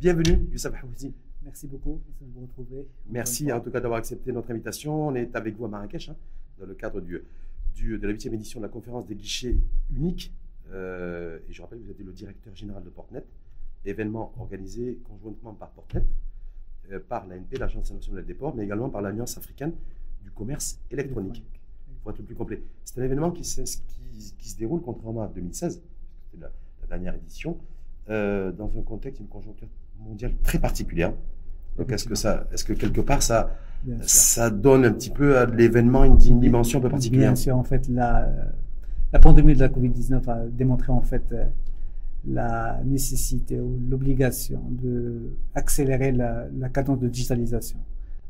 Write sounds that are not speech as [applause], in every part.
Bienvenue, Youssef Houzi. Merci beaucoup de vous retrouver. Merci en tout cas d'avoir accepté notre invitation. On est avec vous à Marrakech, hein, dans le cadre du, du, de la 8e édition de la conférence des guichets uniques. Euh, et je rappelle que vous êtes le directeur général de Portnet, événement organisé conjointement par Portnet, euh, par l'ANP, l'Agence nationale des ports, mais également par l'Alliance africaine du commerce électronique. Pour être le plus complet. C'est un événement qui, qui, qui, se déroule, contrairement à 2016, c'était la, la, dernière édition, euh, dans un contexte, une conjoncture mondiale très particulière. Donc, est-ce que, ça, est-ce que quelque part, ça, ça donne un petit peu à l'événement une, une, dimension un peu particulière? Bien sûr, en fait, la, la pandémie de la Covid-19 a démontré en fait la nécessité ou l'obligation d'accélérer la, la cadence de digitalisation.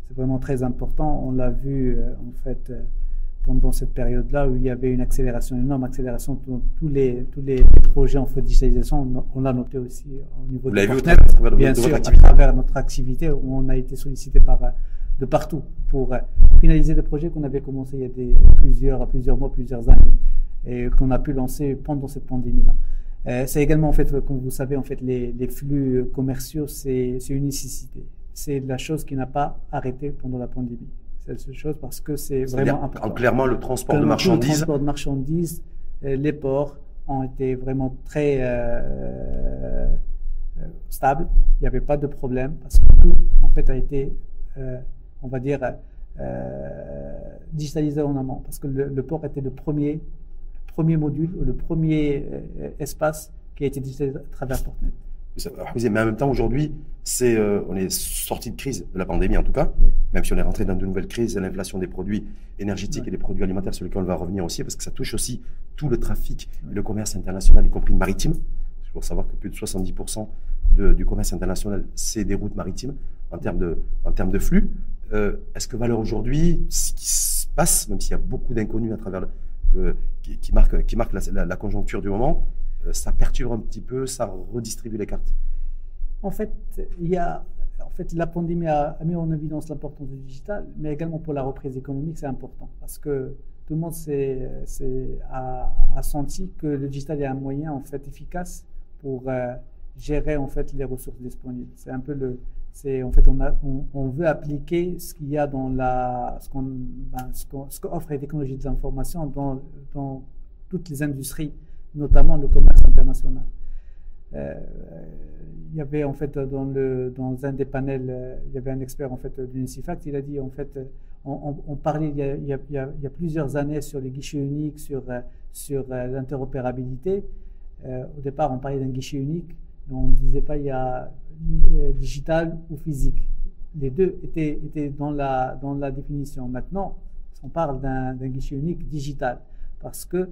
C'est vraiment très important. On l'a vu euh, en fait euh, pendant cette période-là où il y avait une accélération, une énorme accélération dans tous les, tous les projets en fait de digitalisation. On, l'a noté aussi au niveau Vous de l'avez vu à travers bien de sûr, votre à travers notre activité où on a été sollicité par de partout pour finaliser des projets qu'on avait commencé il y a des, plusieurs, plusieurs mois, plusieurs années et qu'on a pu lancer pendant cette pandémie-là. Euh, c'est également en fait, comme vous savez, en fait, les, les flux commerciaux, c'est une nécessité. C'est la chose qui n'a pas arrêté pendant la pandémie. Seule chose parce que c'est vraiment important. En clairement, le transport de marchandises. Le transport de marchandises, euh, les ports ont été vraiment très euh, stables. Il n'y avait pas de problème parce que tout en fait a été, euh, on va dire, digitalisé en amont parce que le, le port était le premier premier module, le premier euh, espace qui a été digitalisé à travers Portnet. Mais en même temps, aujourd'hui, c'est, euh, on est sorti de crise de la pandémie en tout cas, même si on est rentré dans de nouvelles crises, l'inflation des produits énergétiques et des produits alimentaires sur lesquels on va revenir aussi, parce que ça touche aussi tout le trafic et le commerce international, y compris maritime. Il faut savoir que plus de 70% de, du commerce international, c'est des routes maritimes en termes de, en termes de flux. Euh, Est-ce que valeur aujourd'hui, ce qui se passe, même s'il y a beaucoup d'inconnus à travers le, qui, qui, marque, qui marque la, la, la conjoncture du moment, euh, ça perturbe un petit peu, ça redistribue les cartes. En fait, il a, la pandémie a, mis en évidence l'importance du digital, mais également pour la reprise économique, c'est important parce que tout le monde a, senti que le digital est un moyen en fait efficace pour euh, gérer les ressources disponibles. C'est un peu le, en fait on, veut appliquer ce qu'il y a dans la, ce qu'on, ben, les technologies de l'information dans toutes les industries, notamment le commerce international. Euh, il y avait en fait dans, le, dans un des panels, euh, il y avait un expert en fait d'Unicifact, il a dit en fait, on, parlait il y, a, plusieurs années sur les guichets uniques, sur, sur euh, l'interopérabilité. Euh, au départ, on parlait d'un guichet unique, mais on ne disait pas il y a euh, digital ou physique. Les deux étaient, étaient dans, la, dans la définition. Maintenant, on parle d'un guichet unique digital parce que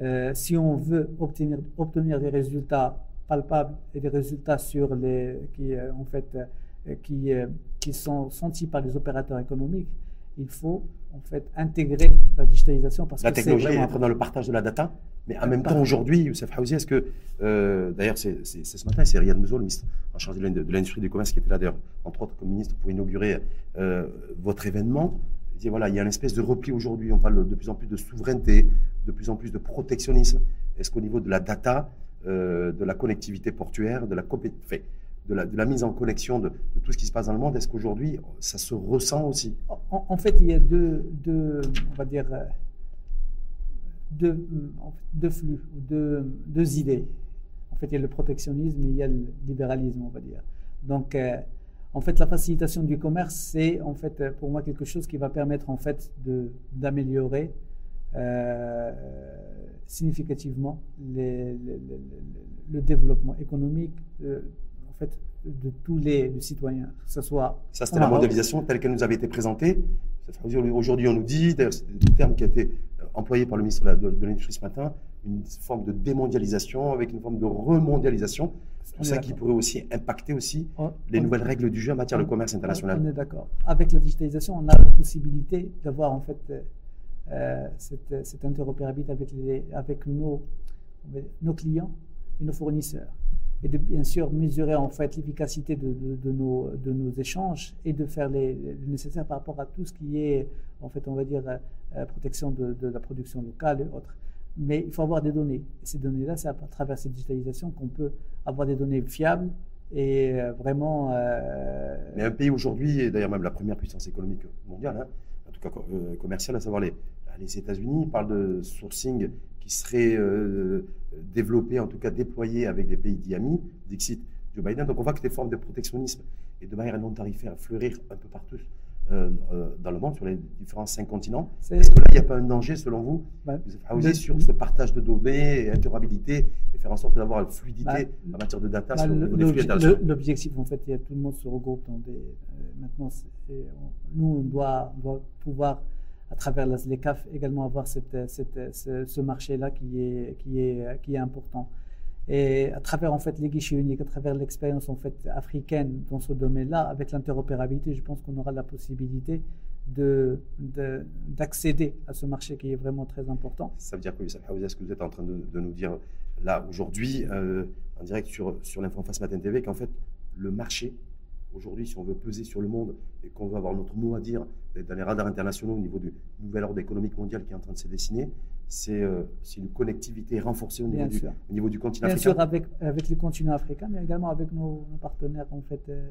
euh, si on veut obtenir, obtenir des résultats palpables et des résultats sur les, qui, euh, en fait, euh, qui, qui sont sentis par les opérateurs économiques, il faut en fait intégrer la digitalisation parce la que technologie est vraiment... dans le partage de la data. Mais en même temps, aujourd'hui, Youssef Haouzi, est-ce que, euh, d'ailleurs, c'est ce matin, c'est Riyad Mouzo, le ministre en charge de l'industrie du commerce, qui était là, d'ailleurs, entre autres, comme ministre, pour inaugurer euh, votre événement. Dit, voilà, il y a une espèce de repli aujourd'hui. On parle de plus en plus de souveraineté, de plus en plus de protectionnisme. Est-ce qu'au niveau de la data, euh, de la connectivité portuaire, de la, de la, de la, mise en connexion de, tout ce qui se passe dans le monde, est-ce qu'aujourd'hui, ça se ressent aussi? En, en, fait, il y a deux, deux on va dire, euh, deux, deux flux, deux, deux, idées. En fait, il y a le protectionnisme et il y a le libéralisme, on va dire. Donc, euh, en fait, la facilitation du commerce, c'est en fait pour moi quelque chose qui va permettre en fait d'améliorer euh, significativement les, les, les, le développement économique euh, en fait de tous les, citoyens, que ce soit ça c'était la mondialisation telle qu'elle nous avait été présentée. Aujourd'hui, on nous dit, d'ailleurs, c'est un terme qui a été employé par le ministre de, de l'Industrie ce matin, une forme de démondialisation avec une forme de remondialisation. C'est ça qui pourrait aussi impacter aussi on, les on, nouvelles règles du jeu en matière on, de commerce international. On est d'accord. Avec la digitalisation, on a la possibilité d'avoir en fait euh, cette, cette, interopérabilité avec, les, avec nos, nos clients et nos fournisseurs. Et de bien sûr mesurer en fait l'efficacité de, de, de, nos, de nos échanges et de faire les, le nécessaire par rapport à tout ce qui est en fait on va dire euh, protection de, de, la production locale et autres. Mais il faut avoir des données. Ces données-là, c'est à travers cette digitalisation qu'on peut avoir des données fiables Et vraiment. Mais un pays aujourd'hui, et d'ailleurs même la première puissance économique mondiale, hein, en tout cas commerciale, à savoir les, les États-Unis, parlent de sourcing qui serait développé, en tout cas déployé avec des pays dits amis, Dixit, Joe Biden. Donc on voit que des formes de protectionnisme et de manière non tarifaire fleurir un peu partout euh, euh, dans le monde, sur les différents cinq continents. Est-ce que là, il n'y a pas un danger, selon vous, bah, de, sur ce partage de données, interopérabilité, et faire en sorte d'avoir une fluidité bah, en matière de data bah, L'objectif, en fait, il y a, tout le monde se regroupe dans des. Euh, maintenant, nous, on doit, doit, pouvoir, à travers les CAF, également avoir cette, cette, ce, ce marché-là qui est, qui, est, qui est important. Et à travers en fait les guichets uniques, à travers l'expérience en fait africaine dans ce domaine-là, avec l'interopérabilité, je pense qu'on aura la possibilité de, d'accéder à ce marché qui est vraiment très important. Ça veut dire que est-ce que vous êtes en train de, nous dire là aujourd'hui, euh, en direct sur, sur l'Infoface Matin TV, qu'en fait le marché, aujourd'hui, si on veut peser sur le monde et qu'on veut avoir notre mot à dire dans les radars internationaux au niveau du nouvel ordre économique mondial qui est en train de se dessiner, c'est euh, une connectivité renforcée au niveau, du, au niveau, du, continent Bien africain. Bien sûr, avec, avec les continents africains, mais également avec nos, partenaires en fait, euh,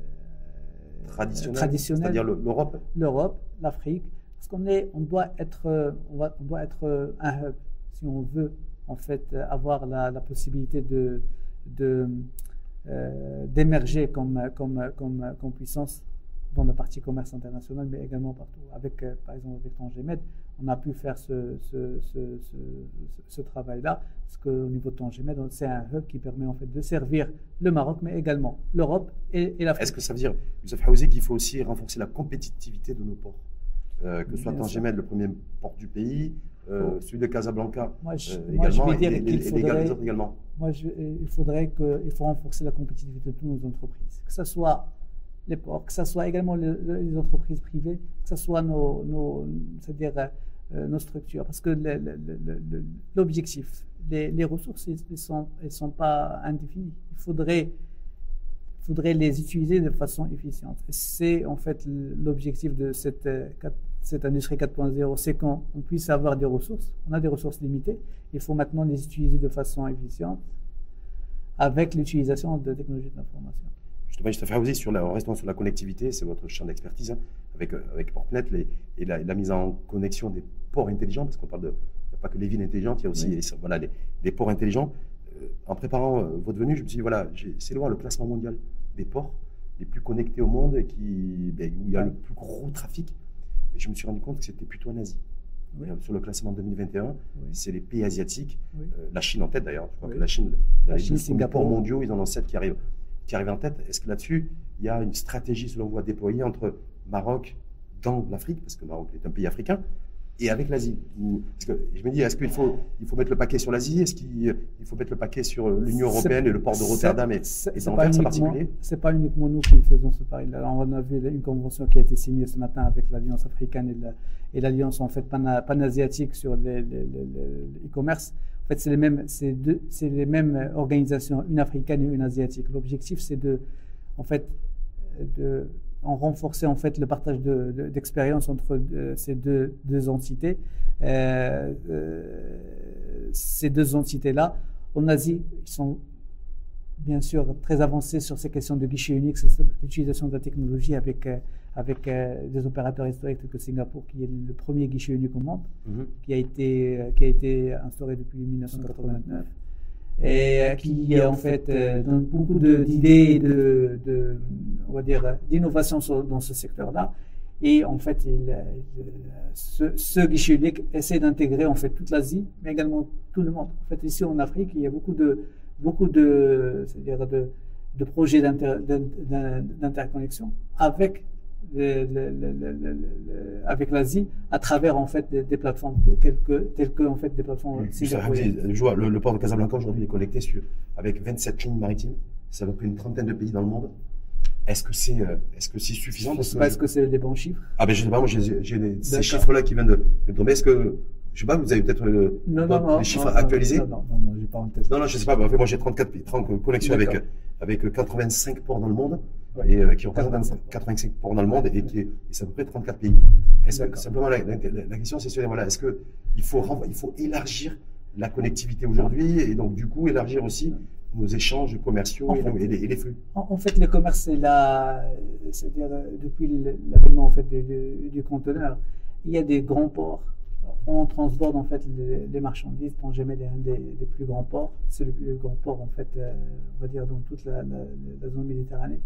traditionnels, c'est-à-dire l'Europe. L'Europe, l'Afrique, parce qu'on on doit être, euh, on, va, on doit être un hub si on veut en fait avoir la, la possibilité de, de d'émerger comme, comme, comme, comme puissance dans la partie commerce international, mais également partout. Avec, par exemple, avec Tangemed, on a pu faire ce, ce, ce, ce travail-là, parce qu'au niveau de Tangimed, c'est un hub qui permet en fait de servir le Maroc, mais également l'Europe et, l'Afrique. Est-ce que ça veut dire, Youssef Haouzi, qu'il faut aussi renforcer la compétitivité de nos ports? Euh, Que ce soit Tangimed, le premier port du pays, euh, celui de Casablanca moi, je, euh, également, moi, je et, les, faudrait, également. Moi, je, il faudrait que, il faut renforcer la compétitivité de toutes nos entreprises, que ce soit les ports, que ce soit également les, entreprises privées, que ce soit nos, nos c'est-à-dire euh, nos structures. Parce que l'objectif, les, ressources, elles ne sont, elles sont pas indéfinies. Il faudrait, faudrait les utiliser de façon efficiente. C'est en fait l'objectif de cette, cette industrie 4.0, c'est qu'on puisse avoir des ressources. On a des ressources limitées. Il faut maintenant les utiliser de façon efficiente avec l'utilisation de technologies de l'information justement, je te aussi sur la, en restant sur la connectivité, c'est votre champ d'expertise, hein, avec, euh, avec PortNet et la, mise en connexion des ports intelligents, parce qu'on parle de, il n'y a pas que les villes intelligentes, il y a aussi voilà, les, ports intelligents. Euh, en préparant euh, votre venue, je me suis dit, voilà, c'est loin le classement mondial des ports les plus connectés au monde, et qui, ben, où il y a le plus gros trafic. Et je me suis rendu compte que c'était plutôt en Asie. Sur le classement 2021, c'est les pays asiatiques, la Chine en tête d'ailleurs. Je crois que la Chine, la Chine, ports mondiaux, ils en ont sept qui arrivent qui arrive en tête. Est-ce que là-dessus, il y a une stratégie, selon vous, à déployer entre Maroc dans l'Afrique, parce que Maroc est un pays africain, et avec l'Asie Parce que je me dis, est-ce qu'il faut, il faut mettre le paquet sur l'Asie? Est-ce qu'il faut mettre le paquet sur l'Union européenne et le port de Rotterdam et, et en particulier? C'est pas uniquement nous qui faisons ce pari-là. On a vu une convention qui a été signée ce matin avec l'Alliance africaine et l'Alliance en fait panasiatique sur l'e-commerce. En fait, c'est les mêmes, c'est les mêmes organisations, une africaine et une asiatique. L'objectif, c'est de, en fait, de en renforcer en fait le partage d'expérience entre euh, ces deux, deux entités. Euh, euh, ces deux entités-là, en Asie, ils sont bien sûr très avancés sur ces questions de guichet unique, l'utilisation de la technologie avec, avec des opérateurs historiques que Singapour, qui est le premier guichet unique au monde, mm-hmm. qui, a été, qui a été instauré depuis 1989 et qui en fait donne beaucoup d'idées de, de, va dire d'innovation dans ce secteur-là. Et en fait, il, euh, ce, ce, guichet unique essaie d'intégrer en fait toute l'Asie, mais également tout le monde. En fait, ici en Afrique, il y a beaucoup de beaucoup de, c'est-à-dire de, de projets d'interconnexion avec avec l'Asie à travers en fait des, plateformes telles que, telles que en fait des plateformes. Je vois, le, port de Casablanca aujourd'hui est connecté sur, avec 27 lignes maritimes. À peu près une trentaine de pays dans le monde. Est-ce que c'est euh, est-ce que c'est suffisant Je sais pas, est-ce que c'est des bons chiffres? Ah ben je sais pas, moi j'ai ces chiffres-là qui viennent de, tomber. Est-ce que je sais pas, vous avez peut-être euh, les chiffres actualisés? Non, non, non, j'ai pas en tête. Non, non, je sais pas. En fait, moi j'ai 34 30 connexions avec avec 85 ports dans le monde et euh, qui représente 85 ports dans le monde et qui est, c'est à peu près 34 pays. Est-ce que, simplement, la, la, question, c'est voilà, est-ce qu'il faut, il faut élargir la connectivité aujourd'hui et donc, du coup, élargir aussi nos échanges commerciaux En et, fait, nos- et les, et les flux. En, en fait, le commerce, c'est là, c'est-à-dire euh, depuis l'avènement en fait du, du- du conteneur, il y a des grands ports. On transborde en fait les, les marchandises. Tanger-Med est un des, des plus grands ports. C'est le plus grand port en fait, euh, on va dire dans toute la, la- la zone méditerranée.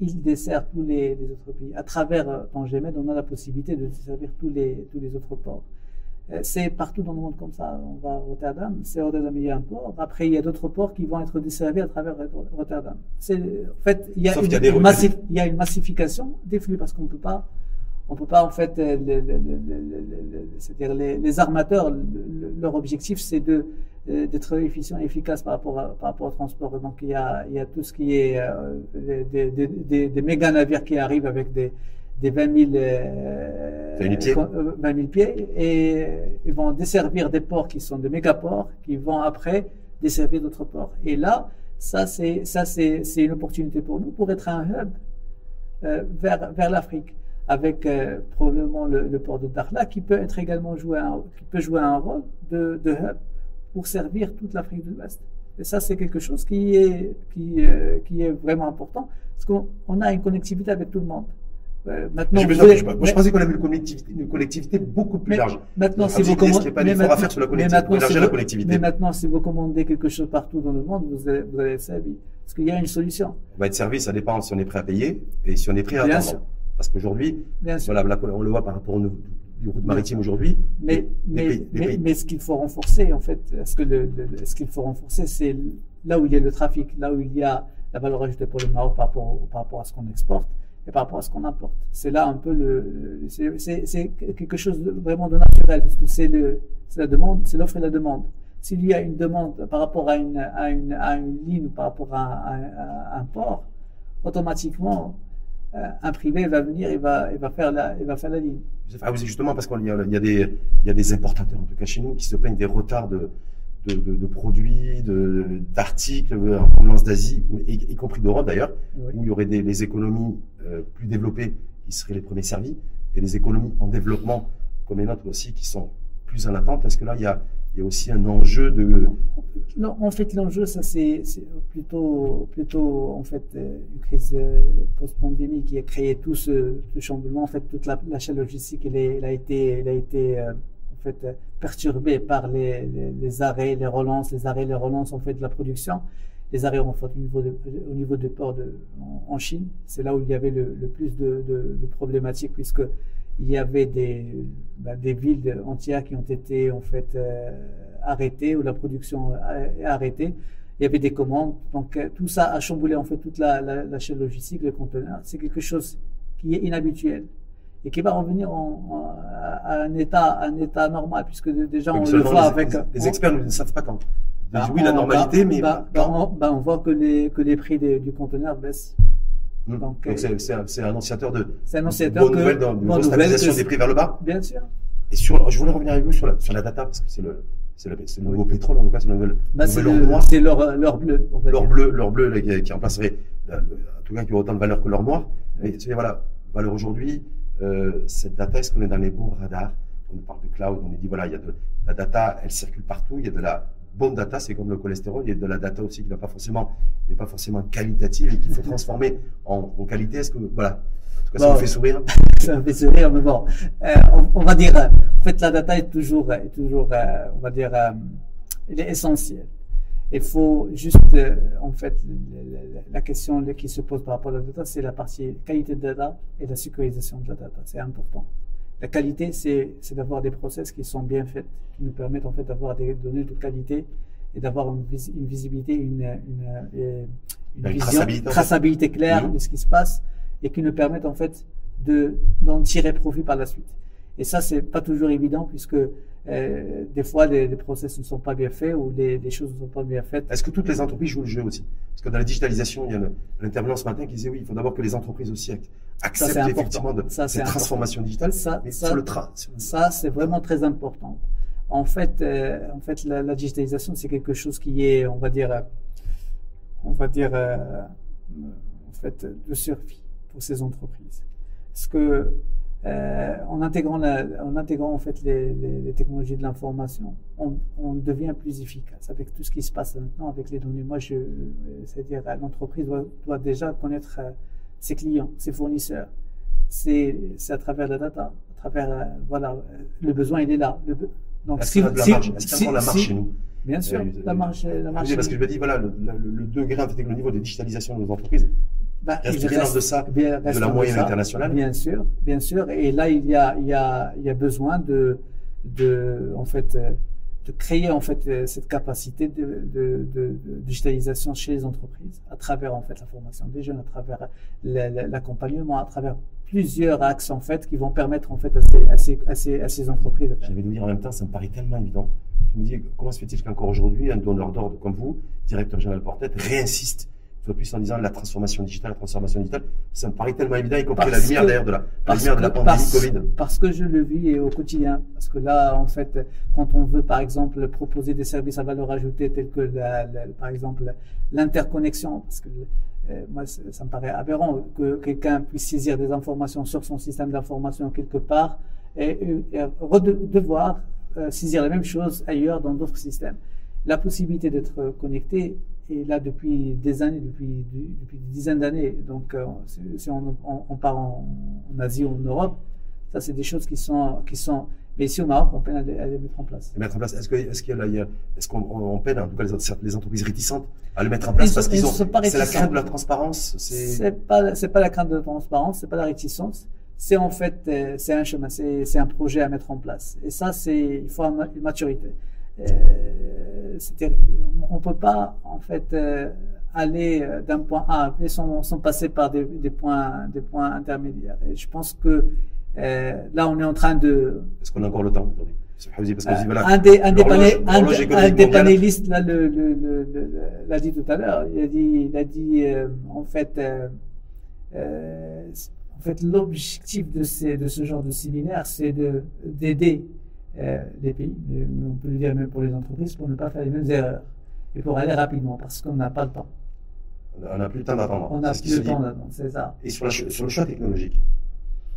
Il dessert tous les, les autres pays. À travers euh, Tanger-Med, on a la possibilité de desservir tous les, tous les autres ports. Euh, C'est partout dans le monde comme ça. On va à Rotterdam, c'est Rotterdam, il y a un port. Après, il y a d'autres ports qui vont être desservis à travers Rotterdam. C'est, en fait, il y a, Sauf une, qu'il y a des- une massif- il y a une massification des flux parce qu'on ne peut pas, on peut pas en fait, euh, le- le- le- le- le- le- c'est-à-dire les, les armateurs, le- le- leur objectif c'est de euh, d'être efficient et efficace par rapport, à, par rapport au transport. Donc il y a, il y a tout ce qui est euh, des, des, des, des- des méga navires qui arrivent avec des, des 20 000, euh, 20 000 pieds. euh, 20 000 pieds et ils vont desservir des ports qui sont des méga ports qui vont après desservir d'autres ports. Et là, ça c'est ça c'est c'est une opportunité pour nous pour être un hub euh, vers vers l'Afrique avec euh, probablement le, le port de Dakhla qui peut être également jouer un, qui peut jouer un rôle de, de hub pour servir toute l'Afrique de l'Ouest. Et ça, c'est quelque chose qui est, qui, euh, qui est vraiment important parce qu'on on a une connectivité avec tout le monde. Euh, maintenant, je, moi, je pensais qu'on avait une collectivité, une collectivité beaucoup plus mais large. Maintenant, si vous commandez, mais maintenant- la si la vous- commandez quelque chose partout dans le monde, vous allez, vous allez être servi. Parce qu'il y a une solution. On va être servi, ça dépend si on est prêt à payer et si on est prêt à Bien sûr. Parce qu'aujourd'hui, voilà, là, on le voit par rapport aux aux routes maritimes aujourd'hui. Mais, mais, mais, ce qu'il faut renforcer, en fait, ce que le, le- le- ce qu'il faut renforcer, c'est là où il y a le trafic, là où il y a la valeur ajoutée pour le Maroc par rapport, au- par rapport à ce qu'on exporte et par rapport à ce qu'on importe. C'est là un peu le, c'est- quelque chose vraiment de naturel, parce que c'est la demande, c'est l'offre et la demande. S'il y a une demande par rapport à une, à une, ligne ou par rapport à, un port, automatiquement, euh, un privé va venir et va, il va faire la, il va faire la ligne. Ah oui, justement, parce qu'il y, y, y a des importateurs, en tout cas chez nous, qui se plaignent des retards de, de, de- de produits, de- d'articles en provenance d'Asie, y, y compris d'Europe d'ailleurs, Oui. où il y aurait des les économies euh, plus développées qui seraient les premiers servis, et les économies en développement, comme les nôtres aussi, qui sont plus en attente. Est-ce que là, il y a, il y a aussi un enjeu de... Non, en fait, l'enjeu, ça c'est plutôt, plutôt en fait euh, une crise euh, post-pandémie qui a créé tout ce, ce chamboulement. En fait, toute la, la chaîne logistique, elle, est- elle a été, elle a été euh, en fait euh, perturbée par les, les, arrêts, les relances, les arrêts, les relances en fait de la production. Les arrêts en fait au niveau au niveau des ports de, en, Chine, c'est là où il y avait le, plus de, de, de problématiques puisque il y avait des, ben, des villes entières qui ont été en fait euh, arrêtées ou la production a- est arrêtée. Il y avait des commandes. Donc euh, tout ça a chamboulé en fait toute la, la, la chaîne logistique, le conteneur. C'est quelque chose qui est inhabituel et qui va revenir en, en- à un état, un état normal puisque déjà on le voit les, avec. les- les experts ne savent pas quand. Bah, oui, la on- normalité, bah, mais bah, bah, on, bah, on voit que les, que les prix des- du conteneur baissent. Hmm. donc, c'est- c'est un- un annonciateur de C'est annonciateur bonne que nouvelle, dans- bonne que- des prix vers le bas. Bien sûr. Et sur, je voulais revenir avec vous sur la, sur la data, parce que c'est le, c'est le, c'est le nouveau pétrole, en tout cas, c'est le nouvel, Bah, c'est nouvel or le- noir. c'est leur, leur bleu. L'or bleu, l'or bleu là, qui, qui remplacerait, en tout cas, qui aurait autant de valeur que l'or noir. Mais voilà, valeur aujourd'hui, euh, cette data, est-ce qu'on est dans les bons radars? On nous parle de cloud, on nous dit, voilà, il y a de la data, elle circule partout, il y a de la bonne data, c'est comme le cholestérol, il y a de la data aussi qui n'est pas forcément, n'est pas forcément qualitative et qu'il faut transformer en, en qualité. Est-ce que, voilà, en tout cas, ça vous fait sourire? [laughs] ça me fait sourire, mais bon, euh, on, on va dire, en fait, la data est toujours, est toujours, euh, on va dire, elle est essentielle. Il faut juste, euh, en fait, la question qui se pose par rapport à la data, c'est la partie qualité de data et la sécurisation de la data. C'est important. La qualité, c'est c'est d'avoir des process qui sont bien faits, qui nous permettent en fait d'avoir des données de qualité et d'avoir une, vis- une visibilité, une, une, euh, une, Une vision, traçabilité, claire de ce qui se passe et qui nous permettent en fait de d'en tirer profit par la suite. Et ça, c'est pas toujours évident puisque euh, des fois les, les process ne sont pas bien faits ou les, les choses ne sont pas bien faites. Est-ce que toutes les entreprises jouent le jeu aussi? Parce que dans la digitalisation, il y a le- un intervenant ce matin qui disait oui, il faut d'abord que les entreprises aussi ac- acceptent important. effectivement de, Ça, cette transformation digitale. Ça, Mais ça- sur le tra- sur- Ça, c'est vraiment très important. En fait, euh, en fait, la, la digitalisation, c'est quelque chose qui est, on va dire, euh, on va dire, euh, en fait, de survie pour ces entreprises. Parce que euh, en intégrant, en intégrant en fait les, les, technologies de l'information, on, on, devient plus efficace avec tout ce qui se passe maintenant avec les données. Moi, je, c'est-à-dire l'entreprise doit, doit, déjà connaître euh, ses clients, ses fournisseurs. C'est, c'est à travers la data, à travers euh, voilà, le besoin il est là. Le, donc si, la si, marche, si, la marche chez nous? Bien sûr, la marche, la. Parce que je me dis voilà le, le, le degré, en fait, le niveau de digitalisation de nos entreprises bah, reste bien reste, de ça, de la moyenne internationale. Bien sûr, bien sûr. Et là, il y a, il y a, il y a besoin de, de, en fait, de créer en fait cette capacité de, de, de, digitalisation chez les entreprises à travers en fait la formation des jeunes, à travers l'accompagnement, à travers plusieurs axes en fait qui vont permettre en fait à ces, à ces, à ces, à ces entreprises. J'avais de dire en même temps, ça me paraît tellement évident. Je me dis comment se fait-il qu'encore aujourd'hui un donneur d'ordre comme vous, directeur général Portet, réinsiste plus en disant la transformation digitale, la transformation digitale, ça me paraît tellement évident, y compris la lumière d'ailleurs de la, lumière de la pandémie Covid. Parce que je le vis au quotidien. Parce que là, en fait, quand on veut, par exemple, proposer des services à valeur ajoutée tels que, par exemple, l'interconnexion, parce que euh, moi, ça me paraît aberrant que quelqu'un puisse saisir des informations sur son système d'information quelque part et, devoir euh, saisir la même chose ailleurs dans d'autres systèmes. La possibilité d'être connecté et là depuis des années, depuis, depuis des dizaines d'années. Donc, euh, si on, on, part en, Asie ou en Europe, ça, c'est des choses qui sont, qui sont. Mais ici au Maroc, on peine à, les mettre en place. mettre en place. Est-ce qu'on est, qu est qu'on peine, en tout cas les, entreprises réticentes, à le mettre en place parce qu'ils ont. C'est la crainte de la transparence. C'est pas, c'est pas la crainte de la transparence, c'est pas la réticence. C'est en fait, euh, c'est un chemin, c'est un projet à mettre en place. Et ça, c'est, il faut une maturité. Euh, on ne peut pas en fait euh, aller euh, d'un point A à B sans, passer par des, points, des points intermédiaires. Et je pense que là, on est en train de. Est-ce qu'on a encore le temps aujourd'hui un des, un des, un, des panélistes là, le, le, l'a dit tout à l'heure. Il a dit, il a dit en fait, en fait, l'objectif de, ces, de ce genre de séminaire, c'est de d'aider euh, les pays, mais on peut le dire même pour les entreprises, pour ne pas faire les mêmes erreurs et pour aller rapidement parce qu'on n'a pas le temps. On n'a plus le temps d'attendre. On n'a plus le temps d'attendre, c'est ça. Et sur, sur, le choix technologique,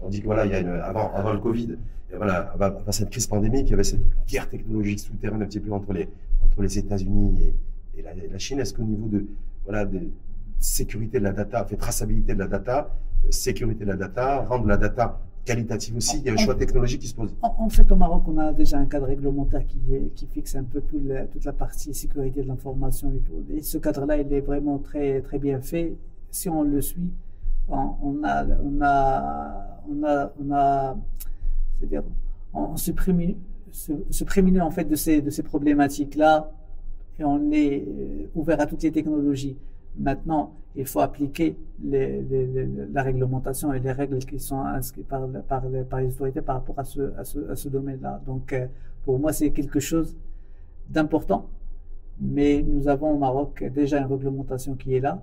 on dit que voilà, il y a une, avant, avant le Covid, et voilà, avant, cette crise pandémique, il y avait cette guerre technologique souterraine un petit peu entre les, entre les États-Unis et, et la, la, Chine. Est-ce qu'au niveau de, voilà, de sécurité de la data, fait traçabilité de la data, sécurité de la data, rendre la data qualitative aussi, il y a un choix technologique qui se pose. En, fait, au Maroc, on a déjà un cadre réglementaire qui, fixe un peu toute la partie sécurité de l'information et tout. Et ce cadre-là, il est vraiment très, très bien fait. Si on le suit, on, a, on a, on a, on a, c'est-à-dire, on se prémunit, se, en fait de ces, de ces problématiques-là et on est euh, ouvert à toutes les technologies. Maintenant, il faut appliquer les, les, la réglementation et les règles qui sont inscrites par, par, par les autorités par rapport à ce, à ce, à ce domaine-là. Donc, euh, pour moi, c'est quelque chose d'important. Mais nous avons au Maroc déjà une réglementation qui est là.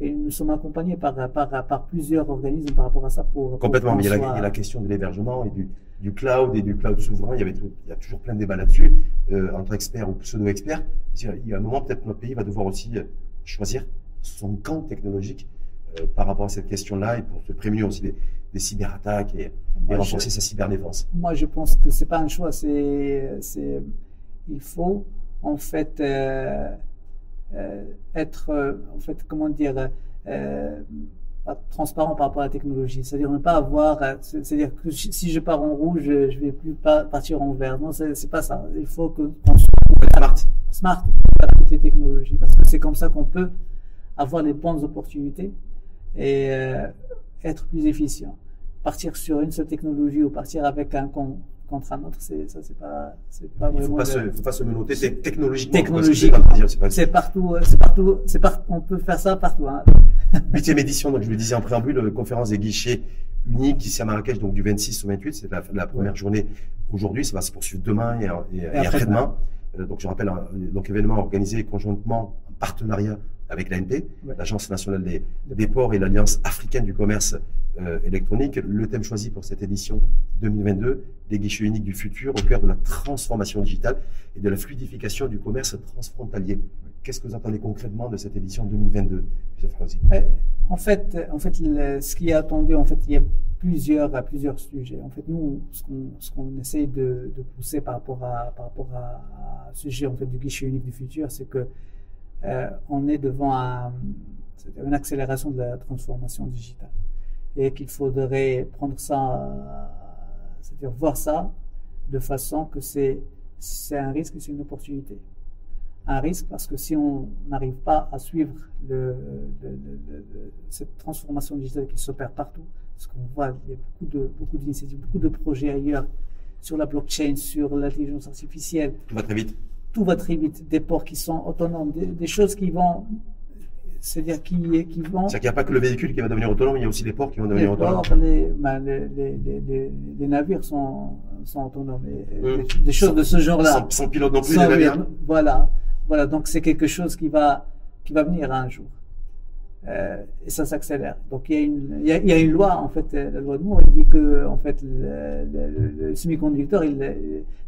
Et nous sommes accompagnés par, par, par plusieurs organismes par rapport à ça pour. Complètement, mais il y, a la, question de l'hébergement et du, du, cloud et du cloud souverain. Il y, avait il y a toujours plein de débats là-dessus, euh, entre experts ou pseudo-experts. Il y a un moment, peut-être, notre pays va devoir aussi euh, choisir son camp technologique euh, par rapport à cette question-là et pour se prémunir aussi des, des cyberattaques et, renforcer sa cyberdéfense Moi, je pense que c'est pas un choix, c'est, c'est, il faut en fait euh, euh, être, en fait, comment dire, transparent par rapport à la technologie. C'est-à-dire ne pas avoir, c'est-à-dire que si je pars en rouge, je vais plus pas partir en vert. Non, c'est, c'est pas ça. Il faut que qu'on soit smart, smart toutes les technologies, parce que c'est comme ça qu'on peut avoir les bonnes opportunités et euh, être plus efficient. Partir sur une seule technologie ou partir avec un contre un autre, c'est ça, c'est pas, c'est pas Il faut pas, se, faut pas se menoter technologiquement. Technologique. C'est partout, c'est partout, c'est par, on peut faire ça partout. Hein. [laughs] Huitième édition, donc je le disais en préambule, conférence des guichets unique ici à Marrakech, donc du 26 au 28. C'est la, la première journée aujourd'hui. Ça va se poursuivre demain et, et, après-demain. Euh, donc je rappelle, donc événement organisé conjointement en partenariat avec l'ANP, l'Agence nationale des, des, ports et l'Alliance africaine du commerce euh, électronique. Le thème choisi pour cette édition 2022, des guichets uniques du futur au cœur de la transformation digitale et de la fluidification du commerce transfrontalier. Qu'est-ce que vous attendez concrètement de cette édition 2022, En fait, en fait, ce qui est attendu, en fait, il y a plusieurs, à plusieurs sujets. En fait, nous, ce qu'on qu essaye de, de, pousser par rapport à, par rapport à, à ce sujet en fait, du guichet unique du futur, c'est que euh, on est devant un, une accélération de la transformation digitale et qu'il faudrait prendre ça, c'est-à-dire voir ça de façon que c'est un risque et c'est une opportunité. Un risque parce que si on n'arrive pas à suivre cette transformation digitale qui s'opère partout, parce qu'on voit, il y a beaucoup de beaucoup d'initiatives, beaucoup de projets ailleurs sur la blockchain, sur l'intelligence artificielle. Va très vite. Tout va très vite. Des ports qui sont autonomes, des, des choses qui vont c'est-à-dire qui, qui vont. C'est-à-dire qu'il n'y a pas que le véhicule qui va devenir autonome, il y a aussi les ports qui vont devenir les autonomes. Ports, les, ben, les, les, les, navires sont, sont autonomes. Et. Des choses sans, de ce genre-là. Sans, sans, pilote non plus, les navires. Voilà. voilà. Donc c'est quelque chose qui va, qui va venir un jour. Euh, et ça s'accélère. Donc il y, a une, loi, en fait, la loi de Moore, il dit que en fait, le, semi-conducteur,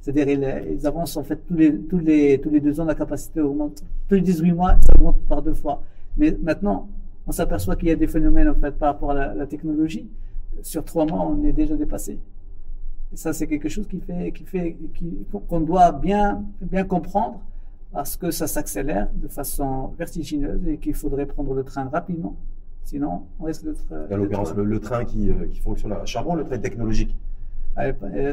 c'est-à-dire il, ils avancent en fait tous les, deux ans, la capacité augmente. Tous les 18 mois, ça augmente par deux fois. Mais maintenant, on s'aperçoit qu'il y a des phénomènes en fait par rapport à la, technologie. Sur trois mois, on est déjà dépassé. Et ça, c'est quelque chose qu'on doit bien comprendre parce que ça s'accélère de façon vertigineuse et qu'il faudrait prendre le train rapidement. Sinon, on risque d'être. L'occurrence, le, le, train qui, euh, qui fonctionne à charbon, le train technologique.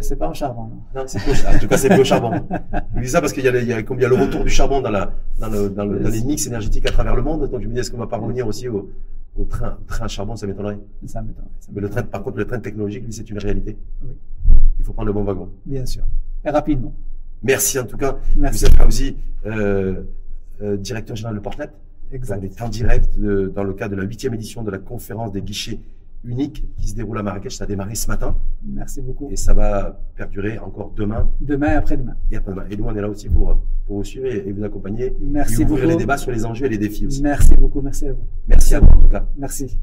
C'est pas en charbon. Non, non c'est en tout cas, c'est plus au charbon. [laughs] Je dis ça parce qu'il y, y, y, a le retour du charbon dans, la, dans, le, dans, le, dans les mix énergétiques à travers le monde. Donc je me dis, est-ce qu'on va pas revenir aussi au, au train, train à charbon Ça m'étonnerait. Ça m'étonnerait. Mais le train, par contre, le train technologique, lui, c'est une réalité. Oui. Il faut prendre le bon wagon. Bien sûr. Et rapidement. Merci en tout cas. Merci. Vous êtes aussi euh, euh, directeur général de Portnet. Exact. On est en direct de, dans le cadre de la huitième édition de la conférence des guichets unique qui se déroule à Marrakech. Ça a démarré ce matin. Merci beaucoup. Et ça va perdurer encore demain. Demain et après-demain. Et après-demain. Et nous, on est là aussi pour, pour vous suivre et, vous accompagner. Merci et beaucoup. ouvrir les débats sur les enjeux et les défis aussi. Merci beaucoup. Merci à vous. Merci à vous, en tout cas. Merci.